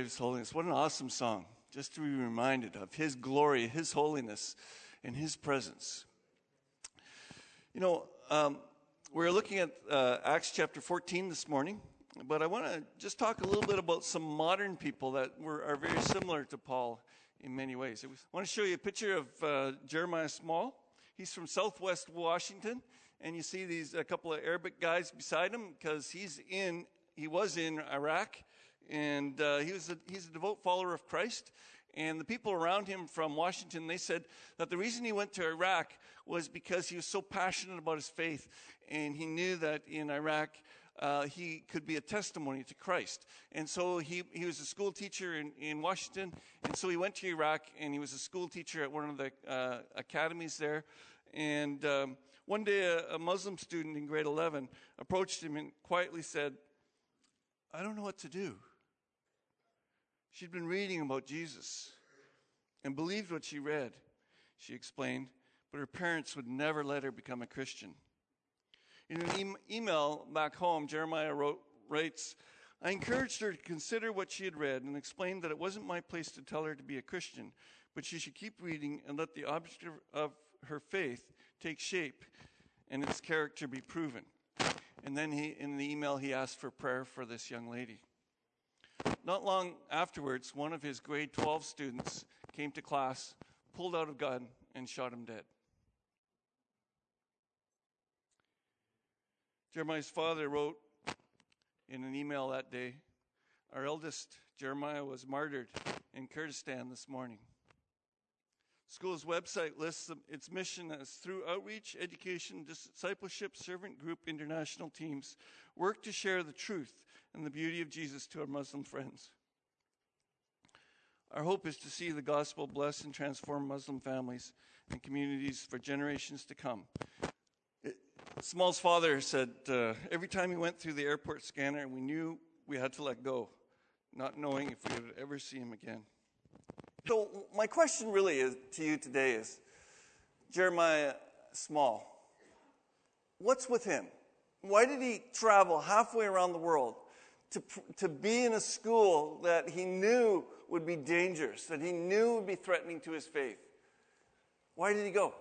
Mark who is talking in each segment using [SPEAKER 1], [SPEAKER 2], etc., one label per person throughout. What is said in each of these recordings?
[SPEAKER 1] of his holiness. What an awesome song. Just to be reminded of his glory, his holiness, and his presence. You know, um, we're looking at uh, Acts chapter 14 this morning, but I want to just talk a little bit about some modern people that were, are very similar to Paul in many ways. I want to show you a picture of uh, Jeremiah Small. He's from Southwest Washington, and you see these a couple of Arabic guys beside him because he's in he was in Iraq, and uh, he was a, he's a devout follower of Christ. And the people around him from Washington, they said that the reason he went to Iraq was because he was so passionate about his faith, and he knew that in Iraq uh, he could be a testimony to Christ. And so he, he was a school teacher in, in Washington, and so he went to Iraq, and he was a school teacher at one of the uh, academies there. And um, one day, a, a Muslim student in grade 11 approached him and quietly said, I don't know what to do. She'd been reading about Jesus and believed what she read, she explained, but her parents would never let her become a Christian. In an e- email back home, Jeremiah wrote, writes, I encouraged her to consider what she had read and explained that it wasn't my place to tell her to be a Christian, but she should keep reading and let the object of her faith take shape and its character be proven. And then he, in the email, he asked for prayer for this young lady. Not long afterwards, one of his grade 12 students came to class, pulled out a gun, and shot him dead. Jeremiah's father wrote in an email that day Our eldest, Jeremiah, was martyred in Kurdistan this morning. School's website lists its mission as through outreach, education, discipleship, servant group, international teams, work to share the truth and the beauty of Jesus to our Muslim friends. Our hope is to see the gospel bless and transform Muslim families and communities for generations to come. It, Small's father said uh, every time he went through the airport scanner, we knew we had to let go, not knowing if we would ever see him again. So, my question really is to you today is Jeremiah Small. What's with him? Why did he travel halfway around the world to, to be in a school that he knew would be dangerous, that he knew would be threatening to his faith? Why did he go?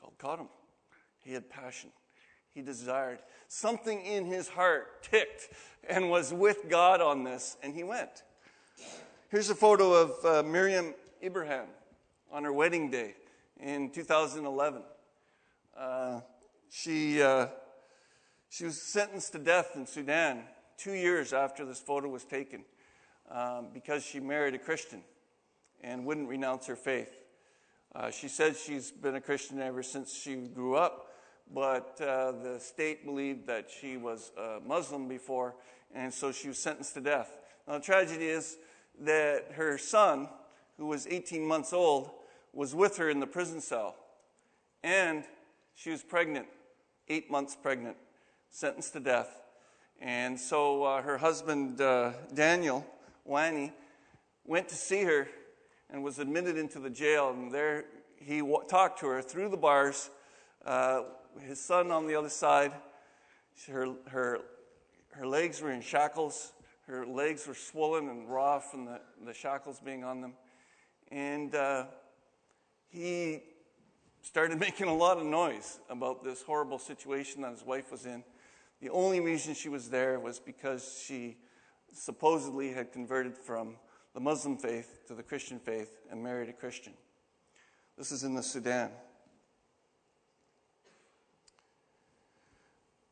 [SPEAKER 1] God caught him. He had passion. He desired. Something in his heart ticked and was with God on this, and he went. Here's a photo of uh, Miriam Ibrahim on her wedding day in 2011. Uh, she, uh, she was sentenced to death in Sudan two years after this photo was taken um, because she married a Christian and wouldn't renounce her faith. Uh, she said she's been a Christian ever since she grew up, but uh, the state believed that she was a Muslim before, and so she was sentenced to death. Now, the tragedy is that her son, who was 18 months old, was with her in the prison cell. And she was pregnant, eight months pregnant, sentenced to death. And so uh, her husband, uh, Daniel Wani, went to see her and was admitted into the jail. And there he w- talked to her through the bars, uh, his son on the other side. Her, her, her legs were in shackles. Her legs were swollen and raw from the, the shackles being on them. And uh, he started making a lot of noise about this horrible situation that his wife was in. The only reason she was there was because she supposedly had converted from the Muslim faith to the Christian faith and married a Christian. This is in the Sudan.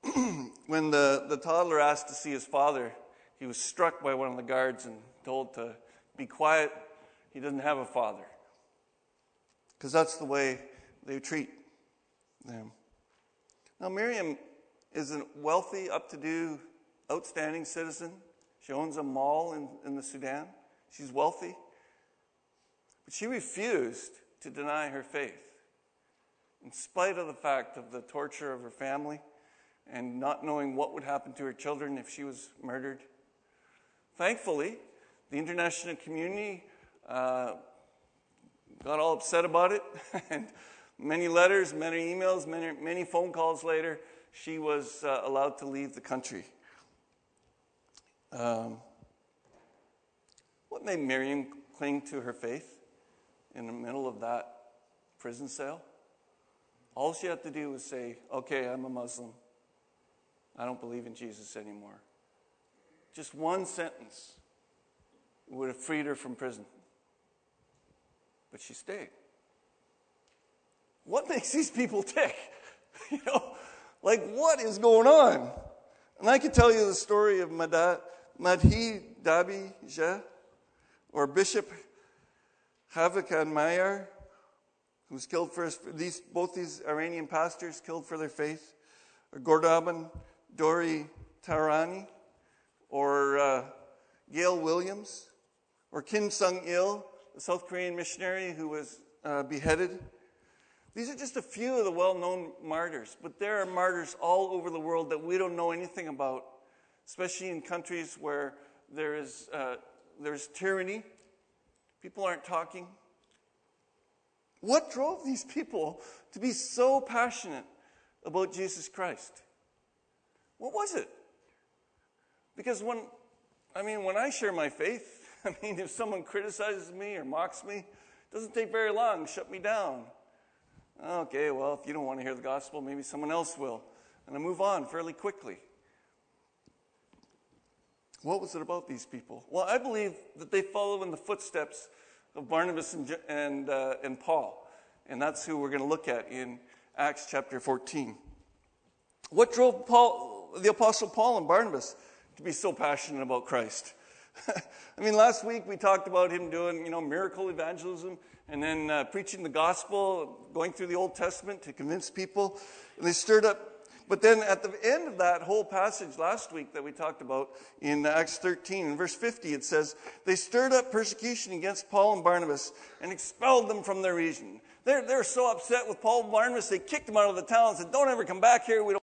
[SPEAKER 1] when the, the toddler asked to see his father, he was struck by one of the guards and told to be quiet. He doesn't have a father. Because that's the way they treat them. Now, Miriam is a wealthy, up to do, outstanding citizen. She owns a mall in, in the Sudan. She's wealthy. But she refused to deny her faith. In spite of the fact of the torture of her family and not knowing what would happen to her children if she was murdered, Thankfully, the international community uh, got all upset about it, and many letters, many emails, many, many phone calls later, she was uh, allowed to leave the country. Um, made Miriam cling to her faith in the middle of that prison cell. All she had to do was say, Okay, I'm a Muslim. I don't believe in Jesus anymore. Just one sentence would have freed her from prison. But she stayed. What makes these people tick? you know, like what is going on? And I could tell you the story of Madhi Dabi Jah, or Bishop Havikan Mayer, who was killed for his, these, both these Iranian pastors killed for their faith, or Ghorban Dordi Tourani, or uh, Gayle Williams, or Kim Sung Il, the South Korean missionary who was uh, beheaded. These are just a few of the well known martyrs, but there are martyrs all over the world that we don't know anything about, especially in countries where there is uh, there's tyranny. People aren't talking. What drove these people to be so passionate about Jesus Christ? What was it? Because when, I mean, when I share my faith, I mean, if someone criticizes me or mocks me, it doesn't take very long, shut me down. Okay, well, if you don't want to hear the gospel, maybe someone else will. And I move on fairly quickly. What was it about these people? Well, I believe that they follow in the footsteps of Barnabas and, and, uh, and Paul. And that's who we're going to look at in Acts chapter 14. What drove Paul, the Apostle Paul and Barnabas to be so passionate about Christ? I mean, last week we talked about him doing, you know, miracle evangelism and then uh, preaching the gospel, going through the Old Testament to convince people. And they stirred up. But then at the end of that whole passage last week that we talked about in Acts 13, in verse 50, it says, They stirred up persecution against Paul and Barnabas and expelled them from their region. They're, they're so upset with Paul and Barnabas, they kicked them out of the town and said, Don't ever come back here. We don't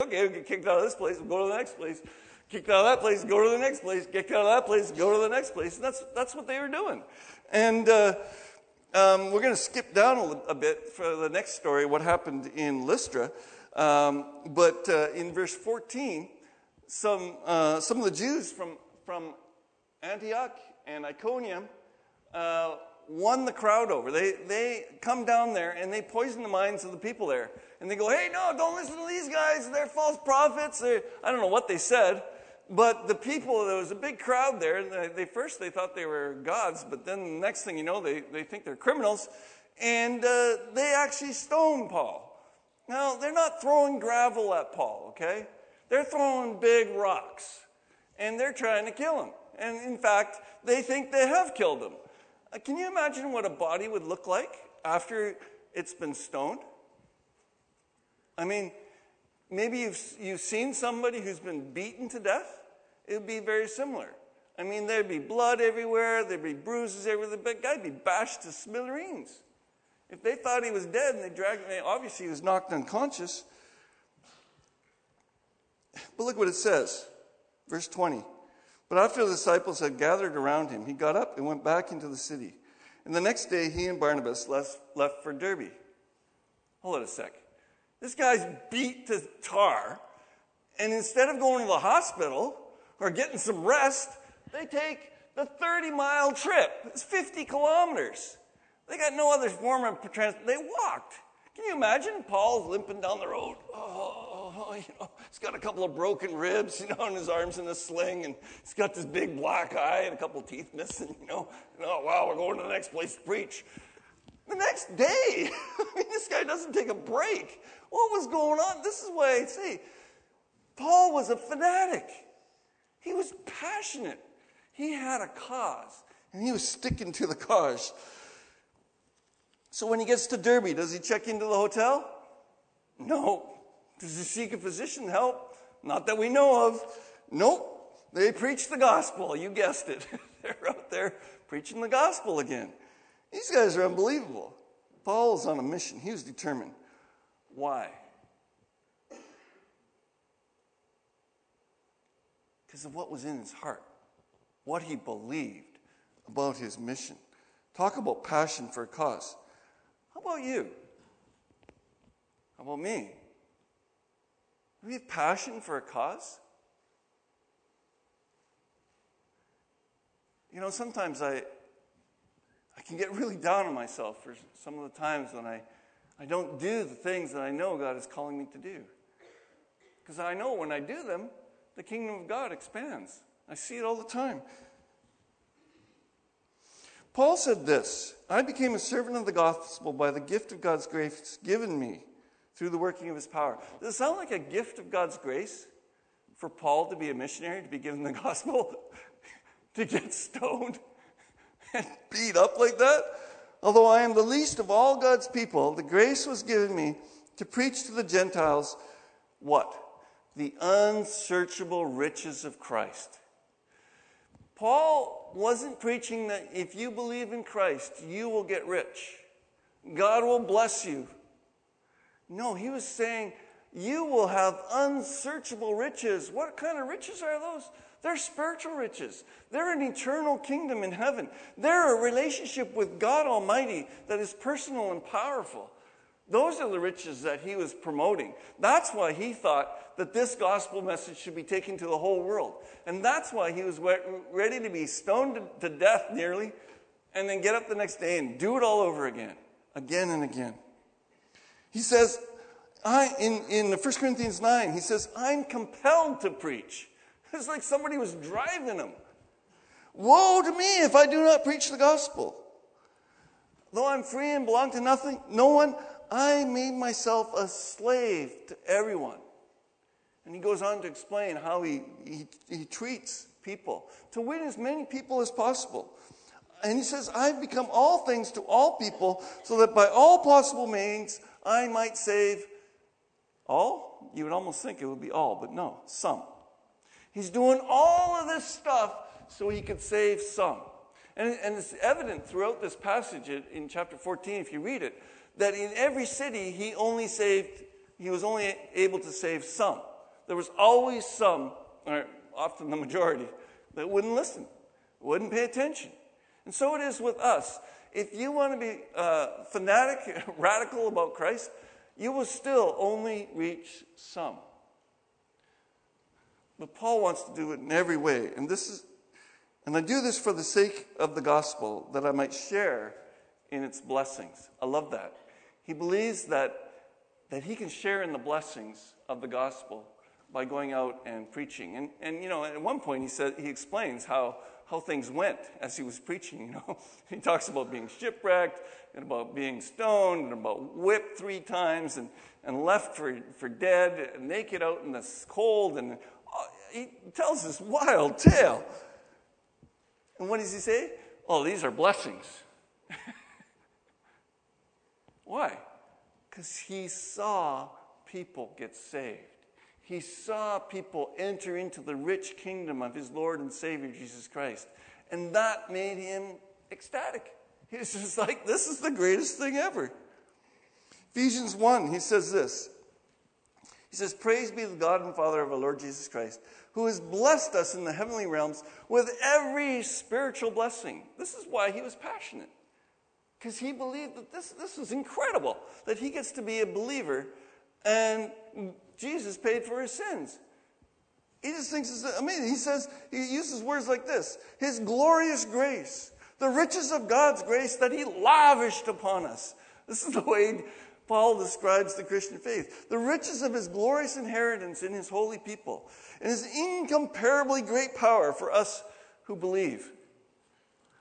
[SPEAKER 1] Okay, we get kicked out of this place, we'll go to the next place. Kicked out of that place, go to the next place. Kicked out of that place, go to the next place. And that's, that's what they were doing. And uh, um, we're going to skip down a, a, bit for the next story, what happened in Lystra. Um, but uh, in verse 14, some, uh, some of the Jews from, from Antioch and Iconium uh, won the crowd over. They, they come down there and they poison the minds of the people there. And they go, hey, no, don't listen to these guys. They're false prophets. They're, I don't know what they said. But the people, there was a big crowd there. They, they first they thought they were gods, but then the next thing you know, they, they think they're criminals. And uh, they actually stone Paul. Now, they're not throwing gravel at Paul, okay? They're throwing big rocks. And they're trying to kill him. And in fact, they think they have killed him. Uh, can you imagine what a body would look like after it's been stoned? I mean, maybe you've, you've seen somebody who's been beaten to death it would be very similar. I mean, there'd be blood everywhere, there'd be bruises everywhere. The guy'd be bashed to smithereens. If they thought he was dead and they dragged him, obviously he was knocked unconscious. But look what it says, verse 20. But after the disciples had gathered around him, he got up and went back into the city. And the next day, he and Barnabas left, left for Derbe. Hold on a sec. This guy's beat to tar, and instead of going to the hospital, or getting some rest, they take the 30 mile trip. It's 50 kilometers. They got no other form of transport. They walked. Can you imagine? Paul's limping down the road. Oh, oh, you know, he's got a couple of broken ribs, you know, and his arms in a sling, and he's got this big black eye and a couple of teeth missing, you know. And, oh, wow, we're going to the next place to preach. The next day, I mean, this guy doesn't take a break. What was going on? This is why I say Paul was a fanatic. He was passionate. He had a cause, and he was sticking to the cause. So when he gets to Derbe, does he check into the hotel? No. Does he seek a physician help? Not that we know of. Nope. They preach the gospel. You guessed it. They're out there preaching the gospel again. These guys are unbelievable. Paul's on a mission. He was determined. Why? because of what was in his heart, what he believed about his mission. Talk about passion for a cause. How about you? How about me? Do we have passion for a cause? You know, sometimes I can get really down on myself for some of the times when I, I don't do the things that I know God is calling me to do. Because I know when I do them, the kingdom of God expands. I see it all the time. Paul said this I became a servant of the gospel by the gift of God's grace given me through the working of his power. Does it sound like a gift of God's grace for Paul to be a missionary, to be given the gospel, to get stoned beat up like that? Although I am the least of all God's people, the grace was given me to preach to the Gentiles what? the unsearchable riches of Christ. Paul wasn't preaching that if you believe in Christ, you will get rich. God will bless you. No, he was saying you will have unsearchable riches. What kind of riches are those? They're spiritual riches. They're an eternal kingdom in heaven. They're a relationship with God Almighty that is personal and powerful. Those are the riches that he was promoting. That's why he thought that this gospel message should be taken to the whole world. And that's why he was ready to be stoned to death nearly and then get up the next day and do it all over again, again and again. He says, I, in, in 1 Corinthians 9, he says, I'm compelled to preach. It's like somebody was driving him. Woe to me if I do not preach the gospel. Though I'm free and belong to nothing, no one, I made myself a slave to everyone. And he goes on to explain how he, he, he treats people to win as many people as possible. And he says, I've become all things to all people so that by all possible means I might save all. You would almost think it would be all, but no, some. He's doing all of this stuff so he could save some. And, and it's evident throughout this passage in chapter 14, if you read it, that in every city he only saved he was only able to save some. There was always some, or often the majority, that wouldn't listen, wouldn't pay attention. And so it is with us. If you want to be uh, fanatic, radical about Christ, you will still only reach some. But Paul wants to do it in every way. And this is and I do this for the sake of the gospel, that I might share in its blessings. I love that. He believes that, that he can share in the blessings of the gospel by going out and preaching. And, and you know, at one point he said he explains how, how things went as he was preaching. You know, he talks about being shipwrecked and about being stoned and about whipped three times and, and left for, for dead, and naked out in the cold. And he tells this wild tale. And what does he say? Oh, these are blessings. Why? Because he saw people get saved. He saw people enter into the rich kingdom of his Lord and Savior Jesus Christ. And that made him ecstatic. He was just like, this is the greatest thing ever. Ephesians 1, he says this. He says, Praise be the God and Father of our Lord Jesus Christ, who has blessed us in the heavenly realms with every spiritual blessing. This is why he was passionate. Because he believed that this, this was incredible, that he gets to be a believer and Jesus paid for his sins. He just thinks it's amazing. He says, he uses words like this His glorious grace, the riches of God's grace that He lavished upon us. This is the way Paul describes the Christian faith. The riches of His glorious inheritance in His holy people, and His incomparably great power for us who believe.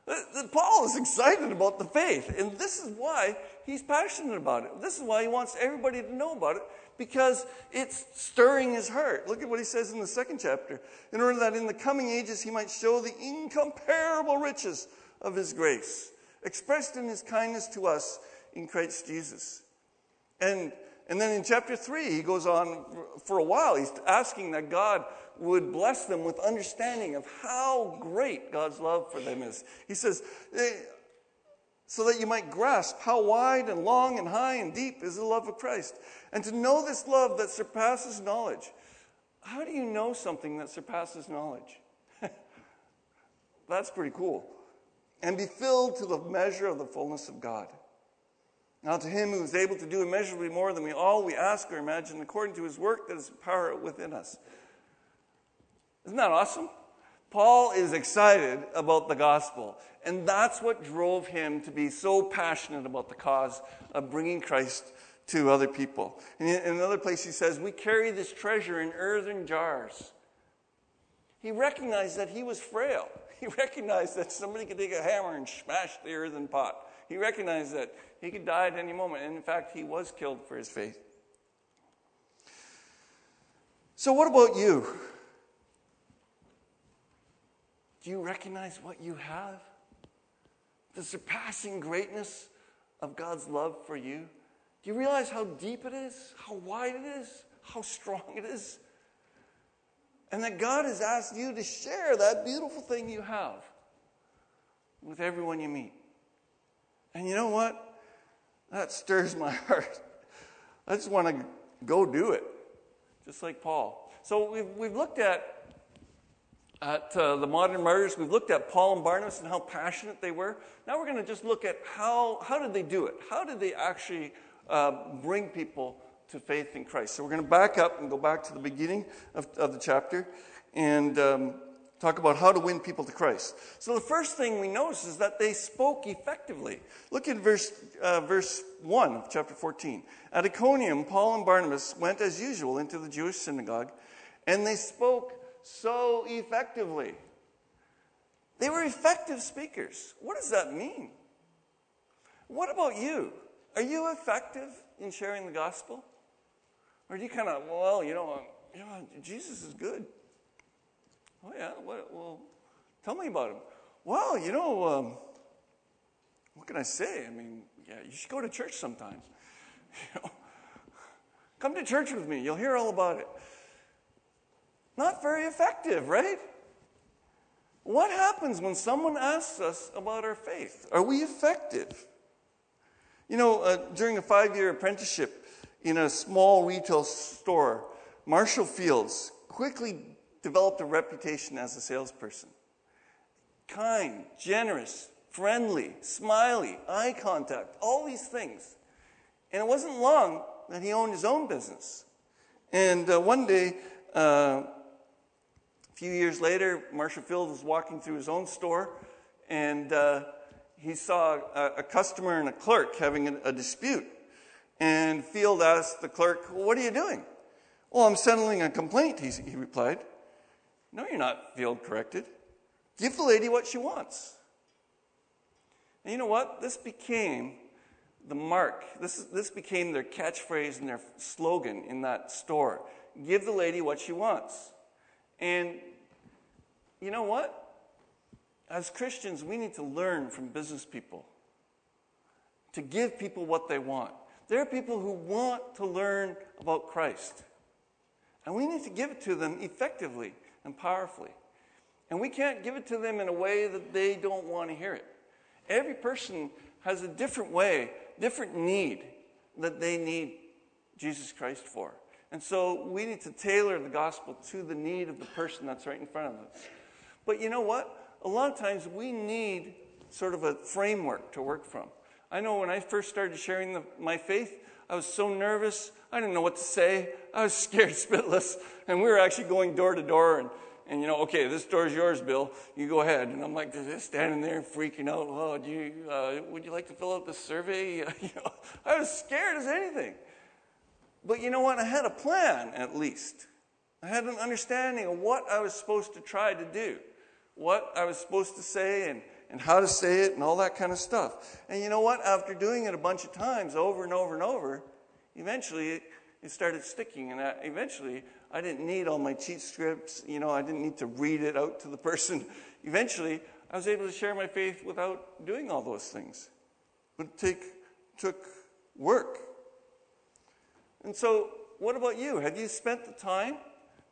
[SPEAKER 1] Uh, Paul is excited about the faith, and this is why he's passionate about it. This is why he wants everybody to know about it because it's stirring his heart. Look at what he says in the second chapter. In order that in the coming ages he might show the incomparable riches of his grace, expressed in his kindness to us in Christ Jesus. And, and then in chapter 3, he goes on for a while. He's asking that God would bless them with understanding of how great God's love for them is. He says, eh, so that you might grasp how wide and long and high and deep is the love of Christ, and to know this love that surpasses knowledge. How do you know something that surpasses knowledge? That's pretty cool. And be filled to the measure of the fullness of God. Now, to him who is able to do immeasurably more than we all we ask or imagine, according to his work that is power within us. Isn't that awesome? Paul is excited about the gospel. And that's what drove him to be so passionate about the cause of bringing Christ to other people. And in another place, he says, We carry this treasure in earthen jars. He recognized that he was frail. He recognized that somebody could take a hammer and smash the earthen pot. He recognized that he could die at any moment. And in fact, he was killed for his faith. So, what about you? Do you recognize what you have? The surpassing greatness of God's love for you? Do you realize how deep it is, how wide it is, how strong it is? And that God has asked you to share that beautiful thing you have with everyone you meet. And you know what? That stirs my heart. I just want to go do it, just like Paul. So we've, we've looked at at uh, the modern martyrs. We've looked at Paul and Barnabas and how passionate they were. Now we're going to just look at how, how did they do it? How did they actually uh, bring people to faith in Christ? So we're going to back up and go back to the beginning of, of the chapter and um, talk about how to win people to Christ. So the first thing we notice is that they spoke effectively. Look at verse, uh, verse 1 of chapter 14. At Iconium, Paul and Barnabas went as usual into the Jewish synagogue, and they spoke so effectively. They were effective speakers. What does that mean? What about you? Are you effective in sharing the gospel? Or do you kind of, well, you know, you know, Jesus is good. Oh, yeah? What, well, tell me about him. Well, you know, um, what can I say? I mean, yeah, you should go to church sometime. You know, come to church with me. You'll hear all about it. Not very effective, right? What happens when someone asks us about our faith? Are we effective? You know, uh, during a five year apprenticeship in a small retail store, Marshall Fields quickly developed a reputation as a salesperson. Kind, generous, friendly, smiley, eye contact, all these things. And it wasn't long that he owned his own business. And uh, one day, uh, a few years later, Marshall Field was walking through his own store and uh, he saw a, a, customer and a clerk having a, a dispute. And Field asked the clerk, well, What are you doing? Well, I'm settling a complaint, he, he replied. No, you're not, Field corrected. Give the lady what she wants. And you know what? This became the mark. This, this became their catchphrase and their slogan in that store. Give the lady what she wants. And you know what? As Christians, we need to learn from business people to give people what they want. There are people who want to learn about Christ. And we need to give it to them effectively and powerfully. And we can't give it to them in a way that they don't want to hear it. Every person has a different way, different need that they need Jesus Christ for. And so we need to tailor the gospel to the need of the person that's right in front of us. But you know what? A lot of times we need sort of a framework to work from. I know when I first started sharing the, my faith, I was so nervous. I didn't know what to say. I was scared spitless. And we were actually going door to door and, and you know, okay, this door is yours, Bill. You go ahead. And I'm like, standing there freaking out. Oh, do you, uh, would you like to fill out the survey? you know, I was scared as anything. But you know what? I had a plan, at least. I had an understanding of what I was supposed to try to do, what I was supposed to say, and and how to say it and all that kind of stuff. And you know what? After doing it a bunch of times over and over and over, eventually it, it started sticking. And I, eventually I didn't need all my cheat scripts. You know, I didn't need to read it out to the person. Eventually I was able to share my faith without doing all those things. But it take, took work. And so, what about you? Have you spent the time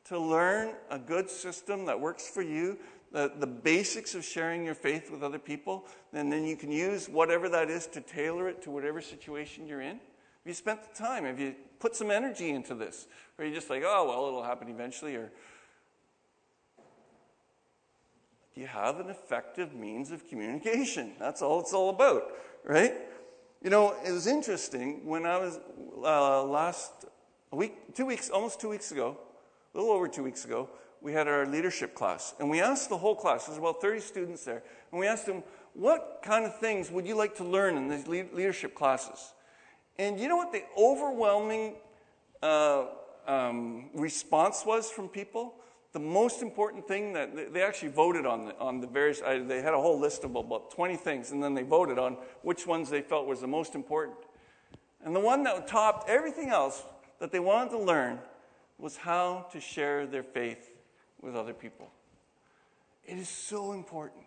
[SPEAKER 1] to learn a good system that works for you the, the basics of sharing your faith with other people, and then you can use whatever that is to tailor it to whatever situation you're in. Have you spent the time? Have you put some energy into this? Or are you just like, oh, well, it'll happen eventually? Or do you have an effective means of communication? That's all it's all about, right? You know, it was interesting when I was uh, last a week, two weeks, almost two weeks ago, a little over two weeks ago, we had our leadership class. And we asked the whole class, there's about 30 students there, and we asked them, what kind of things would you like to learn in these leadership classes? And you know what the overwhelming uh, um, response was from people? The most important thing that they actually voted on the, on the various, they had a whole list of about 20 things, and then they voted on which ones they felt was the most important. And the one that topped everything else that they wanted to learn was how to share their faith with other people. It is so important.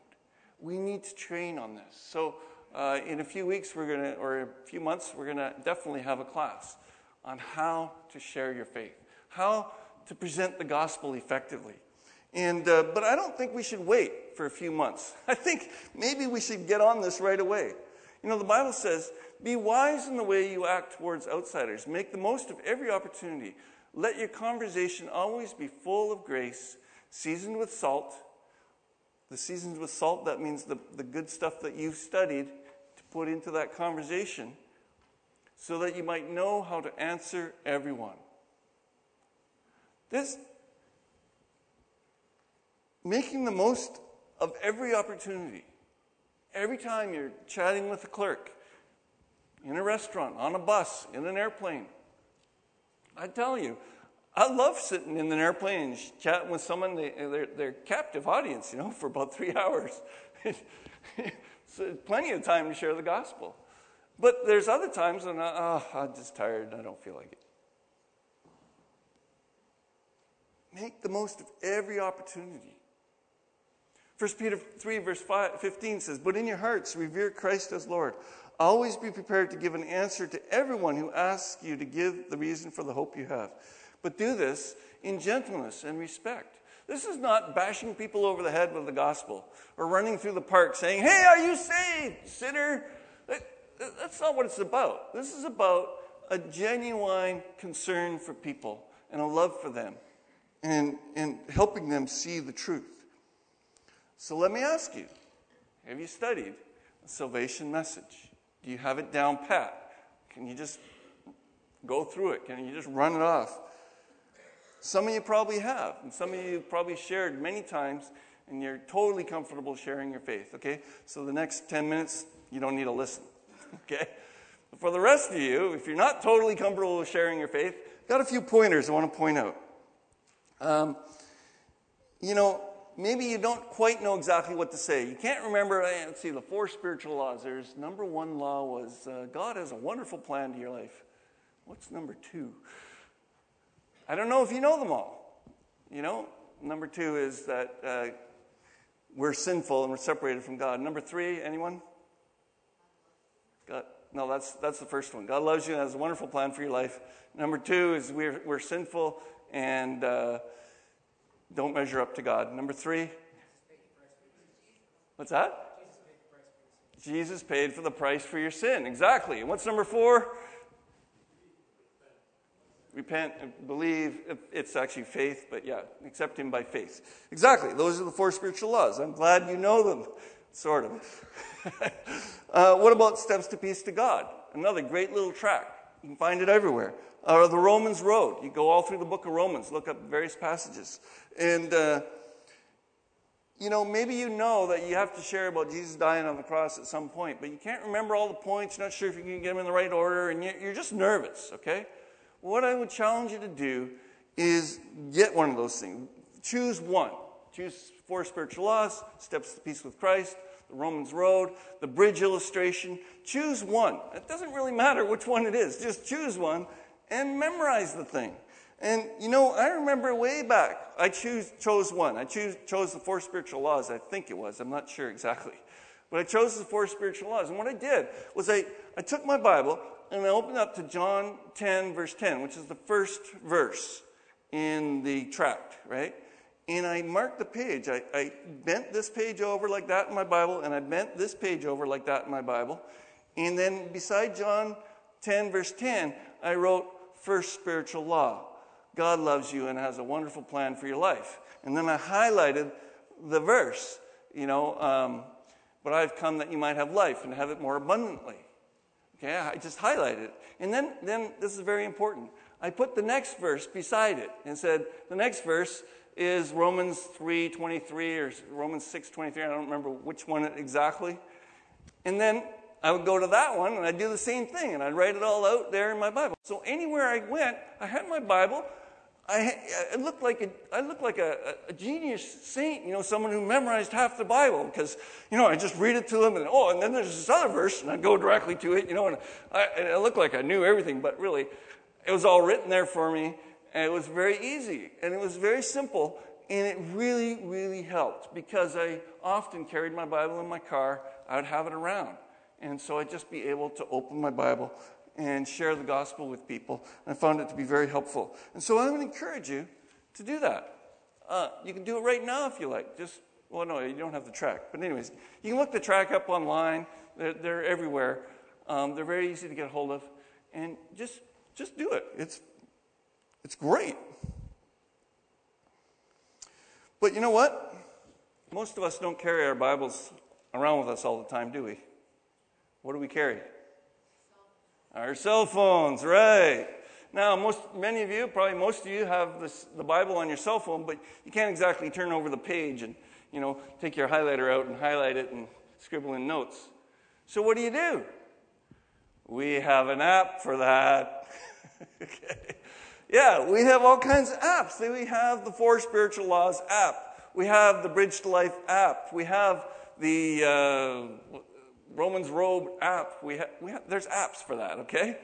[SPEAKER 1] We need to train on this. So, uh, in a few weeks, we're going to, or a few months, we're going to definitely have a class on how to share your faith, how to present the gospel effectively. And, uh, but I don't think we should wait for a few months. I think maybe we should get on this right away. You know, the Bible says, be wise in the way you act towards outsiders. Make the most of every opportunity. Let your conversation always be full of grace seasoned with salt. The seasoned with salt, that means the, the good stuff that you've studied to put into that conversation so that you might know how to answer everyone. This, making the most of every opportunity. Every time you're chatting with a clerk, in a restaurant, on a bus, in an airplane, I tell you, I love sitting in an airplane and chatting with someone, they, are they're captive audience, you know, for about three hours. so plenty of time to share the gospel. But there's other times when I, oh, I'm just tired and I don't feel like it. Make the most of every opportunity. 1 Peter 3, verse 5, 15 says, But in your hearts, revere Christ as Lord. Always be prepared to give an answer to everyone who asks you to give the reason for the hope you have but do this in gentleness and respect. This is not bashing people over the head with the gospel or running through the park saying, Hey, are you saved, sinner? That, that's not what it's about. This is about a genuine concern for people and a love for them and, and helping them see the truth. So let me ask you have you studied the salvation message? Do you have it down pat? Can you just go through it? Can you just run it off? Some of you probably have, and some of you probably shared many times, and you're totally comfortable sharing your faith, okay? So the next 10 minutes, you don't need to listen, okay? But for the rest of you, if you're not totally comfortable with sharing your faith, got a few pointers I want to point out. Um, you know, maybe you don't quite know exactly what to say. You can't remember, eh, let's see, the four spiritual laws. There's number one law was uh, God has a wonderful plan to your life. What's number two? I don't know if you know them all. You know, number two is that uh, we're sinful and we're separated from God. Number three, anyone? God, no, that's, that's the first one. God loves you and has a wonderful plan for your life. Number two is we're, we're sinful and uh, don't measure up to God. Number three, what's that? Jesus paid for the price for your sin. Exactly. And what's number four? repent and believe. It's actually faith, but yeah, accept Him by faith. Exactly. Those are the four spiritual laws. I'm glad you know them, sort of. uh, what about Steps to Peace to God? Another great little track. You can find it everywhere. Or the Romans Road. You go all through the book of Romans, look up various passages. And, uh, you know, maybe you know that you have to share about Jesus dying on the cross at some point, but you can't remember all the points. You're not sure if you can get them in the right order, and you're just nervous, okay? what I would challenge you to do is get one of those things. Choose one. Choose four spiritual laws, steps to peace with Christ, the Romans Road, the bridge illustration. Choose one. It doesn't really matter which one it is. Just choose one and memorize the thing. And you know, I remember way back, I choose, chose one. I choose, chose the four spiritual laws, I think it was. I'm not sure exactly. But I chose the four spiritual laws. And what I did was I, I took my Bible, and I opened up to John 10, verse 10, which is the first verse in the tract, right? And I marked the page. I, I bent this page over like that in my Bible, and I bent this page over like that in my Bible. And then beside John 10, verse 10, I wrote first spiritual law. God loves you and has a wonderful plan for your life. And then I highlighted the verse, you know, um, but I've come that you might have life and have it more abundantly. Okay, I just highlighted it. And then, then this is very important. I put the next verse beside it and said, the next verse is Romans 3:23 or Romans 6:23. I don't remember which one exactly. And then I would go to that one and I'd do the same thing and I'd write it all out there in my Bible. So anywhere I went, I had my Bible I, I looked like a, I looked like a, a, genius saint, you know, someone who memorized half the Bible because, you know, I just read it to them and, oh, and then there's this other verse and I'd go directly to it, you know, and I, and I looked like I knew everything, but really, it was all written there for me and it was very easy and it was very simple and it really, really helped because I often carried my Bible in my car. I would have it around. And so I'd just be able to open my Bible and share the gospel with people. I found it to be very helpful. And so I would encourage you to do that. Uh, you can do it right now if you like. Just, well, no, you don't have the track. But, anyways, you can look the track up online, they're, they're everywhere. Um, they're very easy to get hold of. And just, just do it. It's, it's great. But you know what? Most of us don't carry our Bibles around with us all the time, do we? What do we carry? Our cell phones, right. Now, most, many of you, probably most of you, have this, the Bible on your cell phone, but you can't exactly turn over the page and, you know, take your highlighter out and highlight it and scribble in notes. So, what do you do? We have an app for that. okay. Yeah, we have all kinds of apps. We have the Four Spiritual Laws app. We have the Bridge to Life app. We have the uh, Romans Road app. We, ha- we ha- there's apps for that, okay?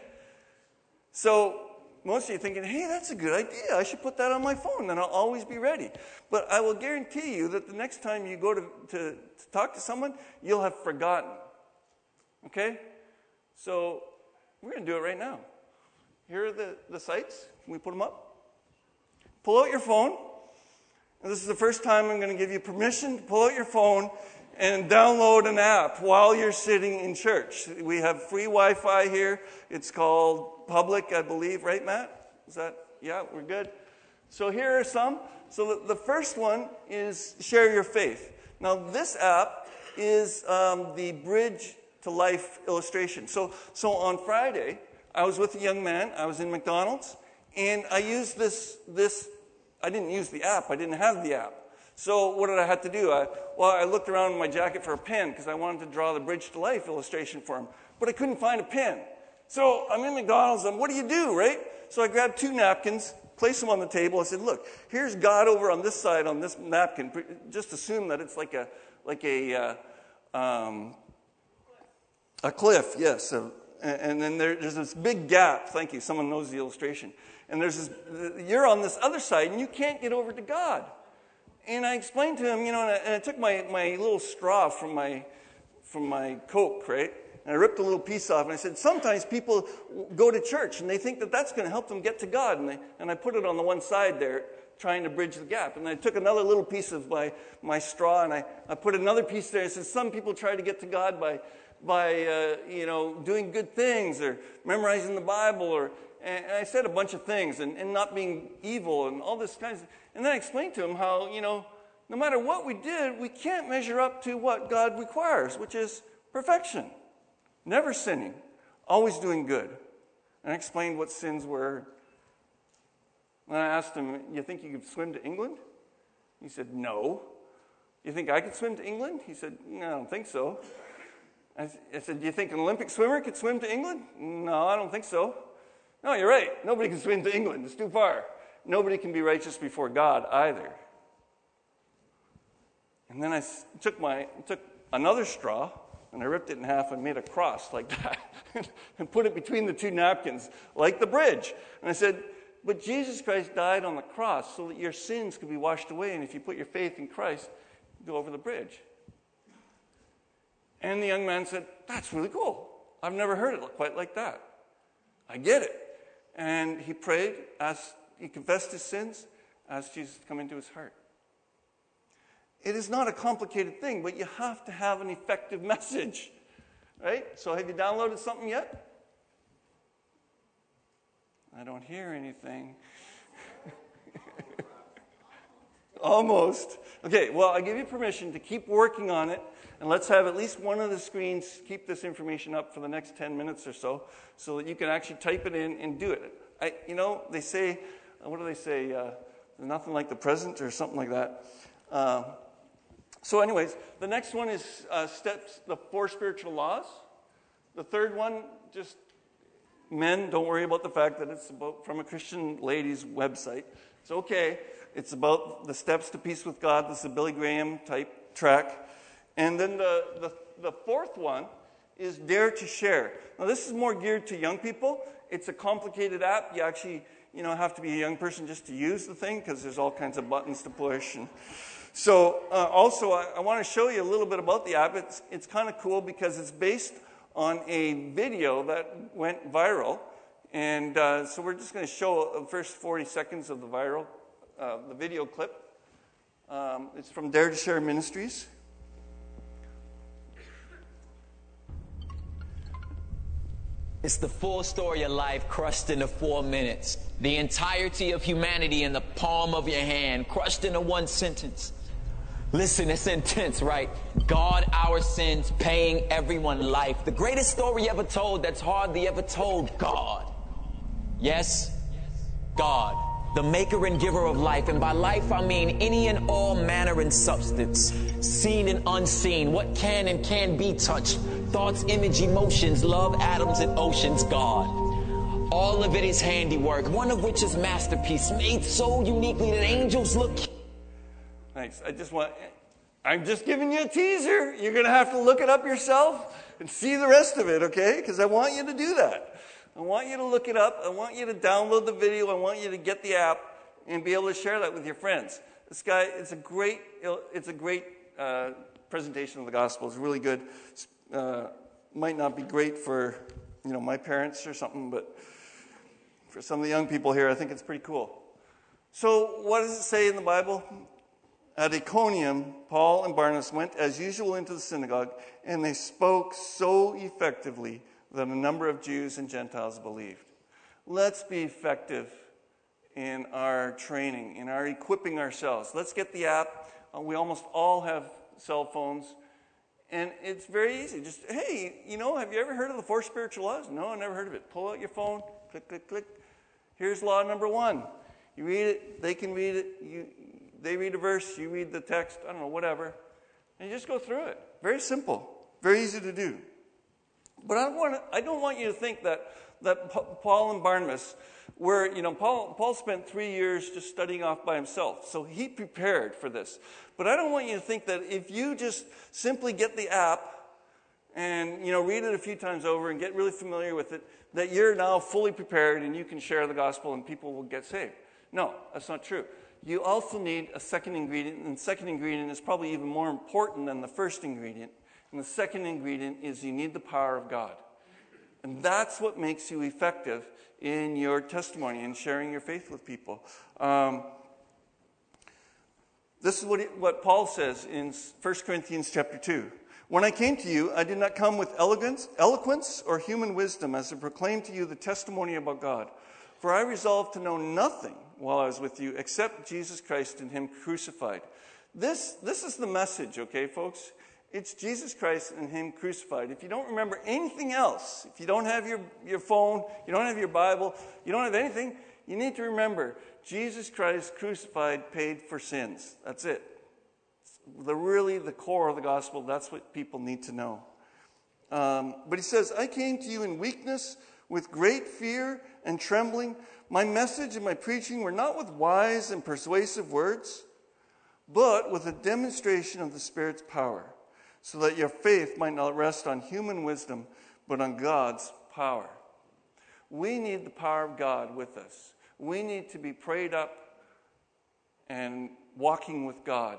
[SPEAKER 1] So most of you thinking, hey, that's a good idea. I should put that on my phone, then I'll always be ready. But I will guarantee you that the next time you go to, to, to talk to someone, you'll have forgotten. Okay? So we're going to do it right now. Here are the, the sites. Can we put them up? Pull out your phone. And this is the first time I'm going to give you permission to pull out your phone and download an app while you're sitting in church. We have free Wi Fi here. It's called public, I believe, right, Matt? Is that, yeah, we're good. So here are some. So the, first one is Share Your Faith. Now, this app is um, the Bridge to Life illustration. So, so on Friday, I was with a young man. I was in McDonald's, and I used this, this I didn't use the app. I didn't have the app. So what did I have to do? I, well, I looked around in my jacket for a pen because I wanted to draw the Bridge to Life illustration for him, but I couldn't find a pen. So I'm in McDonald's, and what do you do, right? So I grabbed two napkins, placed them on the table. I said, "Look, here's God over on this side on this napkin. Just assume that it's like a like a uh, um, a cliff, yes. Uh, and then there, there's this big gap. Thank you. Someone knows the illustration. And there's this. You're on this other side, and you can't get over to God. And I explained to him, you know, and I, and I took my, my little straw from my, from my Coke, right? And I ripped a little piece off and I said, sometimes people go to church and they think that that's going to help them get to God. And, they, and I put it on the one side there, trying to bridge the gap. And I took another little piece of my, my straw and I, I put another piece there. I said, some people try to get to God by, by uh, you know, doing good things or memorizing the Bible or, and I said a bunch of things and, and not being evil and all this kinds of, and then I explained to him how, you know, no matter what we did, we can't measure up to what God requires, which is perfection. Never sinning, always doing good. And I explained what sins were. And I asked him, You think you could swim to England? He said, No. You think I could swim to England? He said, No, I don't think so. I said, Do you think an Olympic swimmer could swim to England? No, I don't think so. No, you're right. Nobody can swim to England. It's too far nobody can be righteous before God either. And then I took, my, took another straw and I ripped it in half and made a cross like that and put it between the two napkins, like the bridge. And I said, But Jesus Christ died on the cross so that your sins could be washed away. And if you put your faith in Christ, go over the bridge. And the young man said, That's really cool. I've never heard it quite like that. I get it. And he prayed, asked he confessed his sins, asked Jesus to come into his heart. It is not a complicated thing, but you have to have an effective message. Right? So, have you downloaded something yet? I don't hear anything. Almost. Okay, well, I give you permission to keep working on it, and let's have at least one of the screens keep this information up for the next 10 minutes or so, so that you can actually type it in and do it. I, you know, they say what do they say? Uh, nothing like the present or something like that. Uh, so, anyways, the next one is uh, steps, the four spiritual laws. The third one, just men, don't worry about the fact that it's about from a Christian lady's website. It's okay. It's about the steps to peace with God. This is a Billy Graham type track. And then the, the, the fourth one is Dare to Share. Now, this is more geared to young people. It's a complicated app. You actually you know, have to be a young person just to use the thing because there's all kinds of buttons to push. And so, uh, also, I, I want to show you a little bit about the app. It's, it's kind of cool because it's based on a video that went viral. And uh, so, we're just going to show the first 40 seconds of the viral, uh, the video clip. Um, it's from Dare to Share Ministries.
[SPEAKER 2] It's the full story of life crushed into four minutes. The entirety of humanity in the palm of your hand, crushed into one sentence. Listen, it's intense, right? God, our sins, paying everyone life. The greatest story ever told that's hardly ever told. God. Yes, God the maker and giver of life. And by life, I mean any and all manner and substance, seen and unseen, what can and can be touched, thoughts, image, emotions, love, atoms, and oceans, God. All of it is handiwork, one of which is masterpiece, made so uniquely that angels look.
[SPEAKER 1] Thanks. I just want, I'm just giving you a teaser. You're going to have to look it up yourself and see the rest of it, okay? Because I want you to do that. I want you to look it up. I want you to download the video. I want you to get the app and be able to share that with your friends. This guy, it's a great, it's a great uh, presentation of the gospel. It's really good. Uh, might not be great for, you know, my parents or something, but for some of the young people here, I think it's pretty cool. So, what does it say in the Bible? At Iconium, Paul and Barnabas went as usual into the synagogue, and they spoke so effectively that a number of Jews and Gentiles believed. let's be effective in our training, in our equipping ourselves. Let's get the app. Uh, we almost all have cell phones. And it's very easy. Just, hey, you know, have you ever heard of the four spiritual laws? No, I never heard of it. Pull out your phone, click, click, click. Here's law number one. You read it, they can read it, you, they read a verse, you read the text, I don't know, whatever. And you just go through it. Very simple, very easy to do. But I, want to, I don't want you to think that, that Paul and Barnabas were, you know, Paul, Paul spent three years just studying off by himself. So he prepared for this. But I don't want you to think that if you just simply get the app and, you know, read it a few times over and get really familiar with it, that you're now fully prepared and you can share the gospel and people will get saved. No, that's not true. You also need a second ingredient, and the second ingredient is probably even more important than the first ingredient. And the second ingredient is you need the power of God. And that's what makes you effective in your testimony and sharing your faith with people. Um, this is what, he, what Paul says in 1 Corinthians chapter 2. When I came to you, I did not come with elegance, eloquence or human wisdom as to proclaim to you the testimony about God. For I resolved to know nothing while I was with you except Jesus Christ and Him crucified. This, this is the message, okay, folks? It's Jesus Christ and Him crucified. If you don't remember anything else, if you don't have your, your phone, you don't have your Bible, you don't have anything, you need to remember Jesus Christ crucified paid for sins. That's it. The really the core of the gospel. That's what people need to know. Um, but he says, I came to you in weakness, with great fear and trembling. My message and my preaching were not with wise and persuasive words, but with a demonstration of the Spirit's power so that your faith might not rest on human wisdom, but on God's power. We need the power of God with us. We need to be prayed up and walking with God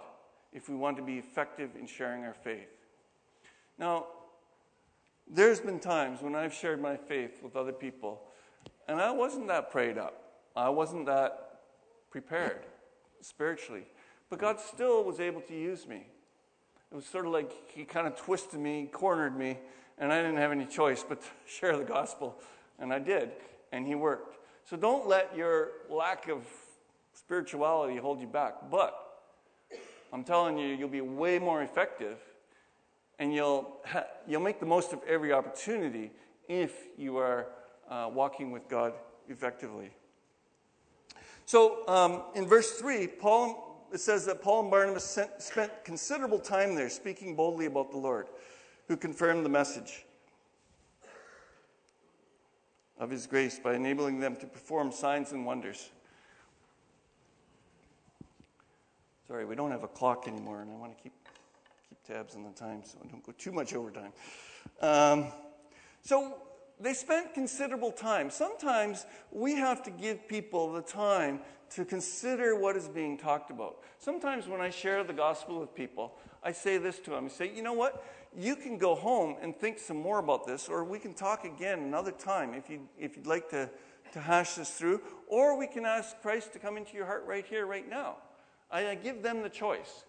[SPEAKER 1] if we want to be effective in sharing our faith. Now, there's been times when I've shared my faith with other people, and I wasn't that prayed up. I wasn't that prepared spiritually. But God still was able to use me. It was sort of like he kind of twisted me, cornered me, and I didn't have any choice but to share the gospel. And I did, and he worked. So don't let your lack of spirituality hold you back. But I'm telling you, you'll be way more effective and you'll, ha- you'll make the most of every opportunity if you are uh, walking with God effectively. So um, in verse 3, Paul it says that Paul and Barnabas sent, spent considerable time there speaking boldly about the Lord, who confirmed the message of his grace by enabling them to perform signs and wonders. Sorry, we don't have a clock anymore, and I want to keep, keep tabs on the time so I don't go too much overtime. Um, so they spent considerable time. Sometimes we have to give people the time to consider what is being talked about. Sometimes when I share the gospel with people, I say this to them I say, you know what? You can go home and think some more about this, or we can talk again another time if, you, if you'd like to, to hash this through, or we can ask Christ to come into your heart right here, right now. I, I give them the choice.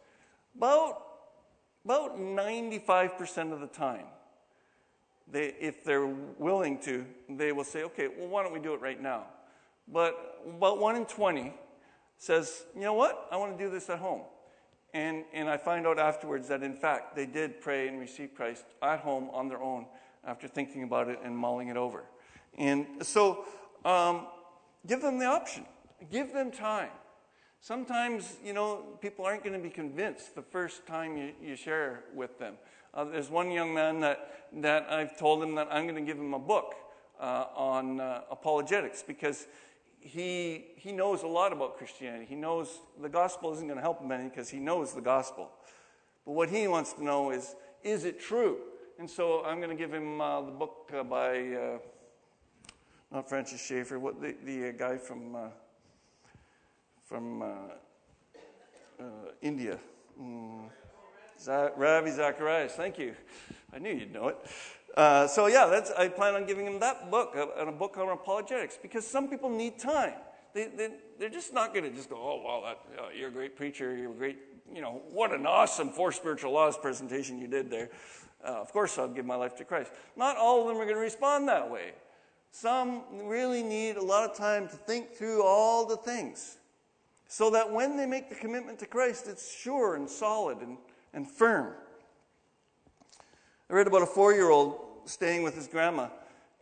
[SPEAKER 1] About, about 95% of the time, they, if they're willing to, they will say, okay, well, why don't we do it right now? But about 1 in 20 says, you know what? I want to do this at home. And, and I find out afterwards that, in fact, they did pray and receive Christ at home on their own after thinking about it and mulling it over. And so um, give them the option, give them time. Sometimes, you know, people aren't going to be convinced the first time you, you share with them. Uh, there's one young man that, that I've told him that I'm going to give him a book uh, on uh, apologetics because he, he knows a lot about Christianity. He knows the gospel isn't going to help him any because he knows the gospel. But what he wants to know is, is it true? And so I'm going to give him uh, the book uh, by, uh, not Francis Schaeffer, what the, the uh, guy from, uh, from uh, India. Mm. Ravi Zacharias, thank you. I knew you'd know it. Uh, so yeah, I plan on giving him that book, a, a book on apologetics, because some people need time. They, they, they're just not going to just go, oh, wow, that, uh, you're a great preacher, you're a great, you know, what an awesome four spiritual laws presentation you did there. Uh, of course, I'll give my life to Christ. Not all of them are going to respond that way. Some really need a lot of time to think through all the things so that when they make the commitment to Christ, it's sure and solid and, and firm. I read about a four year old staying with his grandma,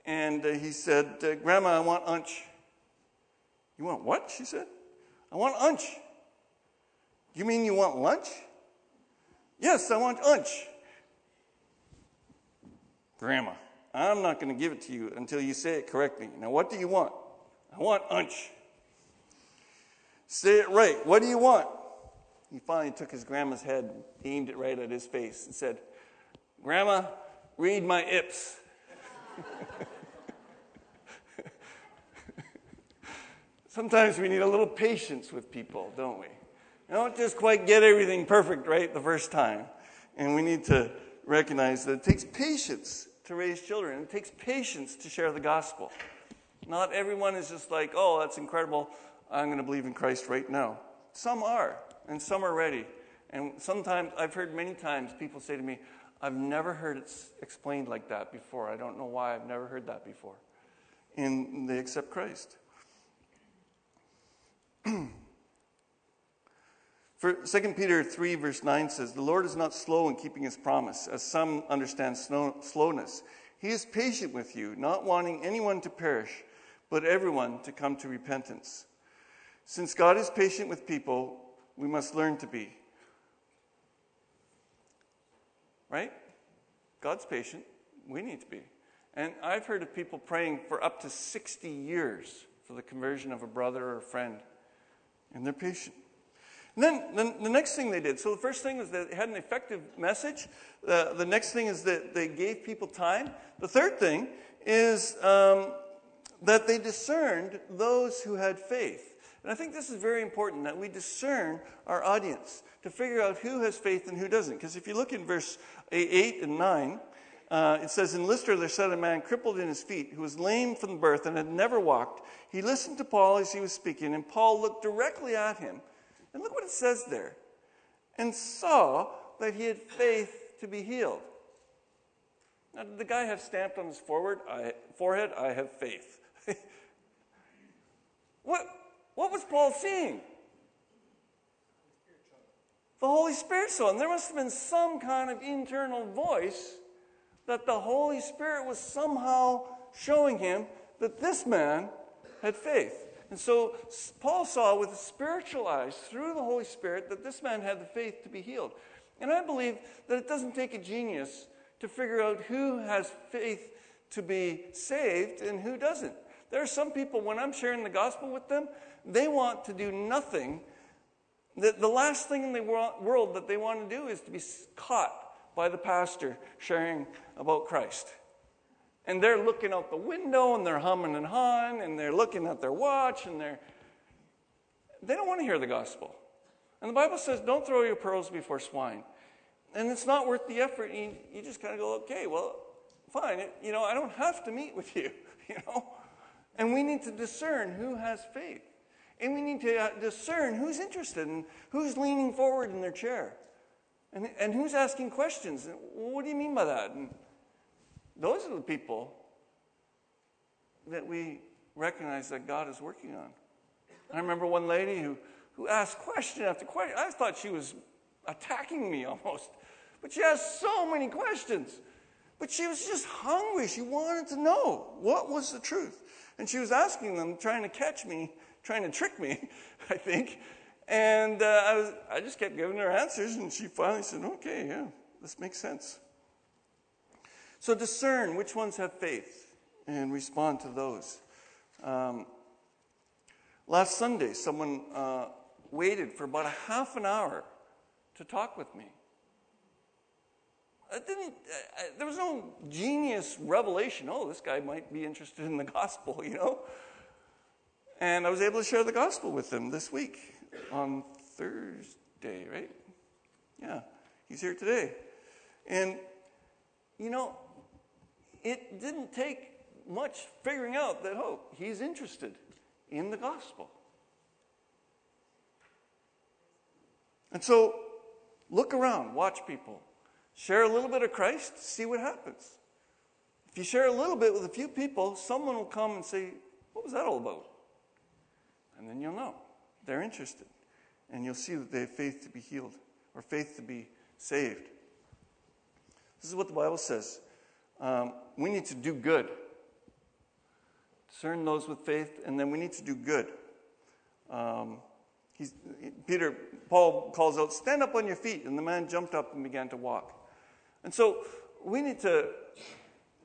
[SPEAKER 1] and uh, he said, uh, Grandma, I want lunch. You want what? She said. I want lunch. You mean you want lunch? Yes, I want lunch. Grandma, I'm not going to give it to you until you say it correctly. Now, what do you want? I want lunch. Say it right. What do you want? He finally took his grandma's head, aimed it right at his face, and said, Grandma, read my Ips. Sometimes we need a little patience with people, don't we? We don't just quite get everything perfect right the first time. And we need to recognize that it takes patience to raise children. It takes patience to share the gospel. Not everyone is just like, oh, that's incredible. I'm going to believe in Christ right now. Some are, and some are ready. And sometimes, I've heard many times people say to me, I've never heard it explained like that before. I don't know why I've never heard that before. And they accept Christ. For 2 Peter 3, verse 9 says, The Lord is not slow in keeping his promise, as some understand slowness. He is patient with you, not wanting anyone to perish, but everyone to come to repentance. Since God is patient with people, we must learn to be. Right? God's patient. We need to be. And I've heard of people praying for up to 60 years for the conversion of a brother or a friend, and they're patient. And then the, the, next thing they did so the first thing was that they had an effective message. Uh, the next thing is that they gave people time. The third thing is um, that they discerned those who had faith. And I think this is very important that we discern our audience to figure out who has faith and who doesn't. Because if you look in verse 8 and 9, uh, it says, In Lystra there sat a man crippled in his feet, who was lame from birth and had never walked. He listened to Paul as he was speaking, and Paul looked directly at him and look what it says there. And saw that he had faith to be healed. Now, did the guy have stamped on his forward, I, forehead, I have faith? what, what was Paul seeing? The Holy Spirit saw him. There must have been some kind of internal voice that the Holy Spirit was somehow showing him that this man had faith. And so Paul saw with spiritual eyes through the Holy Spirit that this man had the faith to be healed. And I believe that it doesn't take a genius to figure out who has faith to be saved and who doesn't. There are some people, when I'm sharing the gospel with them, they want to do nothing. The, the last thing in the world that they want to do is to be caught by the pastor sharing about Christ. And they're looking out the window and they're humming and hawing and they're looking at their watch and they're they don't want to hear the gospel. And the bible says don't throw your pearls before swine. And it's not worth the effort. You, you just kind of go okay well fine. It, you know i don't have to meet with you you know? And we need to discern who has faith and we need to uh, discern who's interested and who's leaning forward in their chair and, and who's asking questions And what do you mean by that and, those are the people that we recognize that God is working on. I remember one lady who, who asked question after question. I thought she was attacking me almost. But she asked so many questions. But she was just hungry. She wanted to know what was the truth. And she was asking them, trying to catch me, trying to trick me, I think. And uh, I, was, I just kept giving her answers, and she finally said, okay, yeah, this makes sense. So discern which ones have faith and respond to those. Um, last Sunday, someone uh, waited for about a half an hour to talk with me. I didn't, I, there was no genius revelation. Oh, this guy might be interested in the gospel, you know? And I was able to share the gospel with him this week on Thursday, right? Yeah, he's here today. And, you know, it didn't take much figuring out that, oh, he's interested in the gospel. And so look around, watch people, share a little bit of Christ, see what happens. If you share a little bit with a few people, someone will come and say, What was that all about? And then you'll know they're interested. And you'll see that they have faith to be healed or faith to be saved. This is what the Bible says. Um, we need to do good. Discern those with faith, and then we need to do good. Um, Peter, Paul calls out, Stand up on your feet. And the man jumped up and began to walk. And so we need to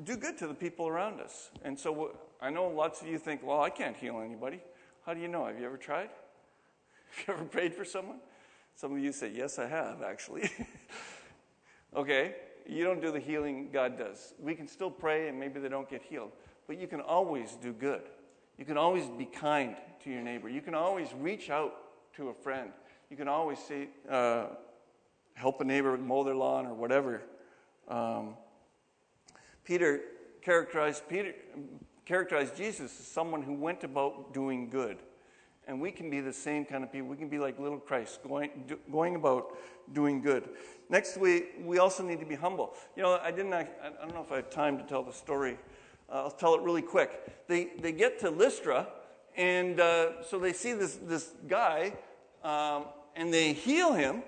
[SPEAKER 1] do good to the people around us. And so I know lots of you think, Well, I can't heal anybody. How do you know? Have you ever tried? Have you ever prayed for someone? Some of you say, Yes, I have, actually. okay, you don't do the healing God does. We can still pray and maybe they don't get healed, but you can always do good. You can always be kind to your neighbor. You can always reach out to a friend. You can always say, uh, help a neighbor mow their lawn or whatever. Um, Peter characterized Peter characterized Jesus as someone who went about doing good. And we can be the same kind of people. We can be like little Christ, going, do, going about doing good. Next, we, we also need to be humble. You know, I didn't, I, I don't know if I have time to tell the story. Uh, I'll tell it really quick. They, they get to Lystra, and uh, so they see this, this guy, um, and they heal him,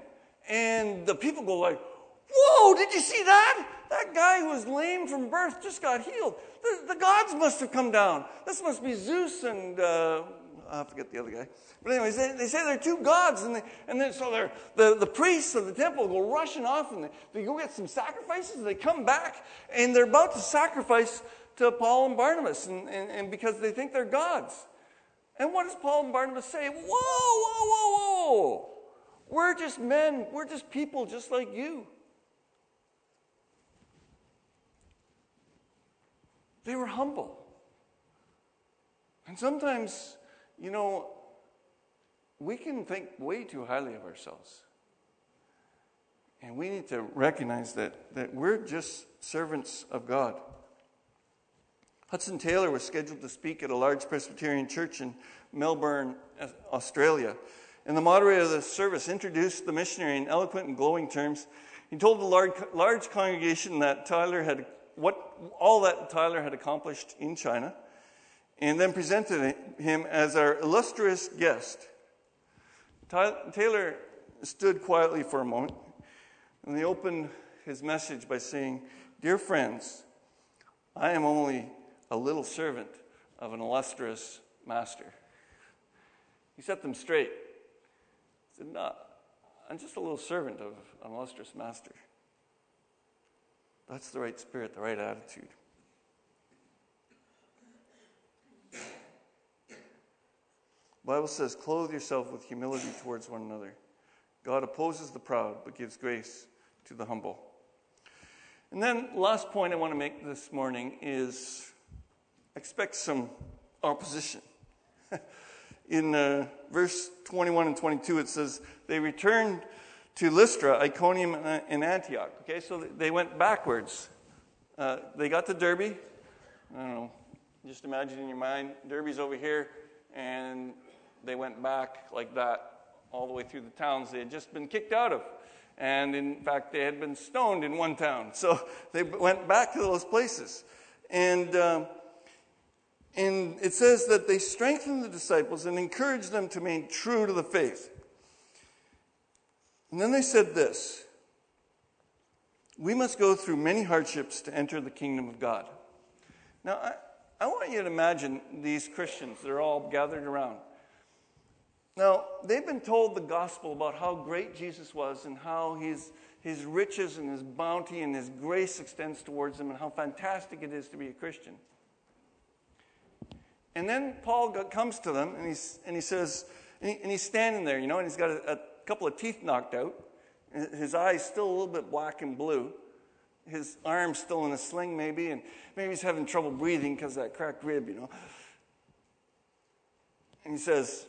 [SPEAKER 1] and the people go like, Whoa, did you see that? That guy who was lame from birth just got healed. The, the gods must have come down. This must be Zeus and uh, I forget the other guy. But anyways, they, they say they're two gods, and, they, and then so the, the priests of the temple go rushing off, and they, they go get some sacrifices, they come back, and they're about to sacrifice to Paul and Barnabas, and, and, and because they think they're gods. And what does Paul and Barnabas say? Whoa, whoa, whoa, whoa. We're just men, we're just people just like you. They were humble. And sometimes you know, we can think way too highly of ourselves. And we need to recognize that, that we're just servants of God. Hudson Taylor was scheduled to speak at a large Presbyterian church in Melbourne, uh, Australia. And the moderator of the service introduced the missionary in eloquent and glowing terms. He told the large, large congregation that Taylor had what all that Taylor had accomplished in China and then presented him as our illustrious guest. Taylor stood quietly for a moment, and he opened his message by saying, Dear friends, I am only a little servant of an illustrious master. He set them straight. He said, No, I'm just a little servant of an illustrious master. That's the right spirit, the right attitude. Bible says, clothe yourself with humility towards one another. God opposes the proud, but gives grace to the humble. And then, last point I want to make this morning is expect some opposition. In uh, verse 21 and 22, it says, They returned to Lystra, Iconium, and Antioch. Okay, so they went backwards. Uh, they got to Derbe. I don't know, just imagine in your mind, Derbe's over here, and they went back like that all the way through the towns they had just been kicked out of. And in fact, they had been stoned in one town. So they went back to those places. And, um, and it says that they strengthened the disciples and encouraged them to remain true to the faith. And then they said this We must go through many hardships to enter the kingdom of God. Now, I, I want you to imagine these Christians, they're all gathered around. Now, they've been told the gospel about how great Jesus was and how his, his riches and his bounty and his grace extends towards them and how fantastic it is to be a Christian. And then Paul comes to them and, he's, and he says, and, he, and he's standing there, you know, and he's got a, a couple of teeth knocked out. His eyes still a little bit black and blue. His arm's still in a sling, maybe, and maybe he's having trouble breathing because that cracked rib, you know. And he says,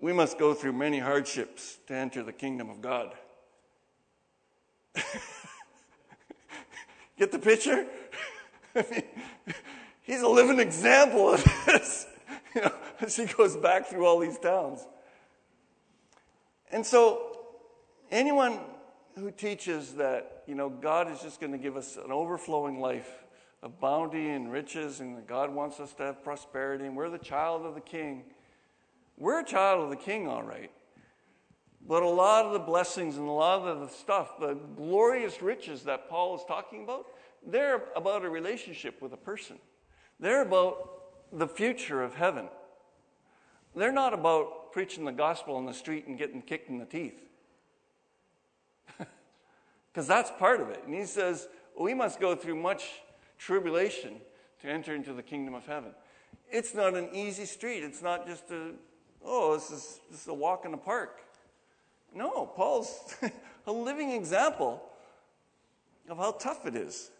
[SPEAKER 1] we must go through many hardships to enter the kingdom of God. Get the picture? I mean, he's a living example of this you know, as he goes back through all these towns. And so, anyone who teaches that you know God is just going to give us an overflowing life of bounty and riches, and that God wants us to have prosperity, and we're the child of the king. We're a child of the king, all right. But a lot of the blessings and a lot of the stuff, the glorious riches that Paul is talking about, they're about a relationship with a person. They're about the future of heaven. They're not about preaching the gospel on the street and getting kicked in the teeth. Because that's part of it. And he says, we must go through much tribulation to enter into the kingdom of heaven. It's not an easy street. It's not just a, oh, this is, this is a walk in the park. No, Paul's a living example of how tough it is.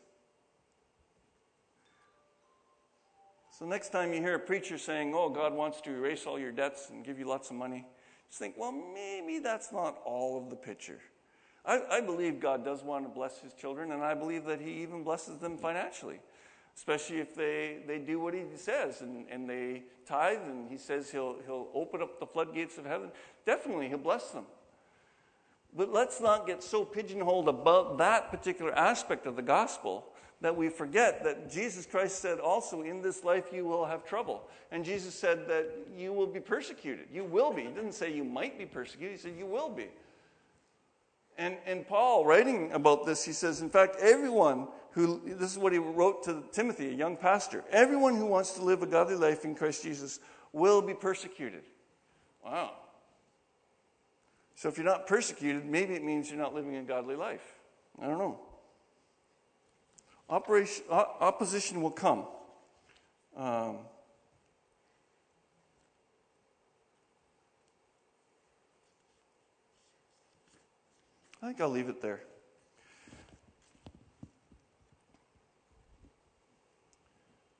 [SPEAKER 1] So, next time you hear a preacher saying, Oh, God wants to erase all your debts and give you lots of money, just think, Well, maybe that's not all of the picture. I, I believe God does want to bless his children, and I believe that he even blesses them financially, especially if they, they do what he says and, and they tithe, and he says he'll, he'll open up the floodgates of heaven. Definitely, he'll bless them. But let's not get so pigeonholed about that particular aspect of the gospel that we forget that Jesus Christ said also, in this life you will have trouble. And Jesus said that you will be persecuted. You will be. He didn't say you might be persecuted, he said you will be. And, and Paul, writing about this, he says, in fact, everyone who, this is what he wrote to Timothy, a young pastor, everyone who wants to live a godly life in Christ Jesus will be persecuted. Wow. So if you're not persecuted, maybe it means you're not living a godly life. I don't know. Operation, opposition will come. Um, I think I'll leave it there.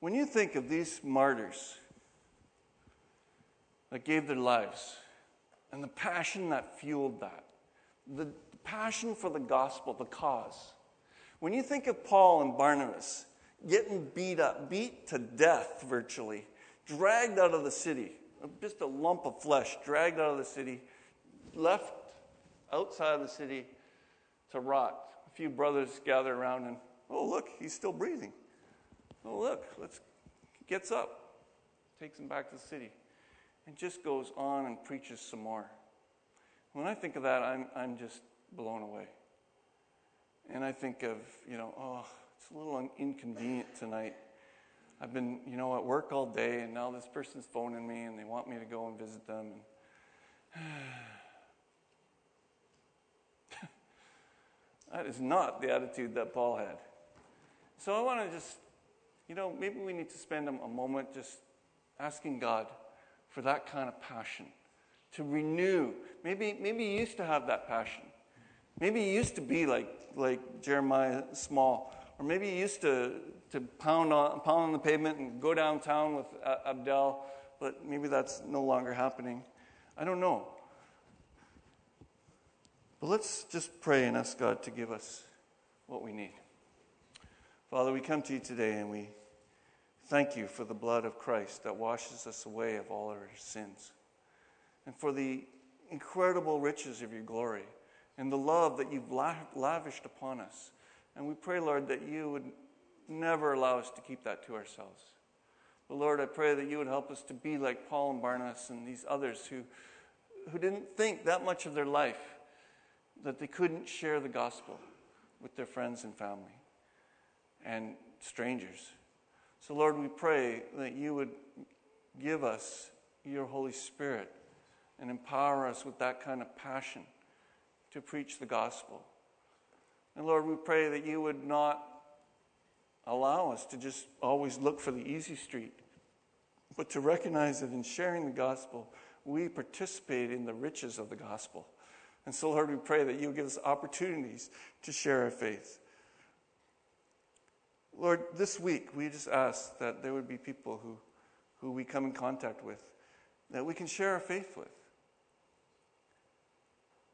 [SPEAKER 1] When you think of these martyrs that gave their lives and the passion that fueled that, the passion for the gospel, the cause, when you think of Paul and Barnabas getting beat up, beat to death virtually, dragged out of the city, just a lump of flesh, dragged out of the city, left outside of the city to rot. A few brothers gather around and, oh, look, he's still breathing. Oh, look, let's, gets up, takes him back to the city, and just goes on and preaches some more. When I think of that, I'm, I'm just blown away. And I think of, you know, oh, it's a little inconvenient tonight. I've been, you know, at work all day, and now this person's phoning me, and they want me to go and visit them. And that is not the attitude that Paul had. So I want to just, you know, maybe we need to spend a, moment just asking God for that kind of passion to renew. Maybe, maybe you used to have that passion. Maybe you used to be like, like Jeremiah Small, or maybe you used to, to pound, on, pound on the pavement and go downtown with Abdel, but maybe that's no longer happening. I don't know. But let's just pray and ask God to give us what we need. Father, we come to you today and we thank you for the blood of Christ that washes us away of all our sins and for the incredible riches of your glory and the love that you've lavished upon us. And we pray, Lord, that you would never allow us to keep that to ourselves. But Lord, I pray that you would help us to be like Paul and Barnabas and these others who, who didn't think that much of their life that they couldn't share the gospel with their friends and family and strangers. So, Lord, we pray that you would give us your Holy Spirit and empower us with that kind of passion to preach the gospel. And Lord, we pray that you would not allow us to just always look for the easy street, but to recognize that in sharing the gospel, we participate in the riches of the gospel. And so, Lord, we pray that you give us opportunities to share our faith. Lord, this week we just ask that there would be people who, who we come in contact with that we can share our faith with.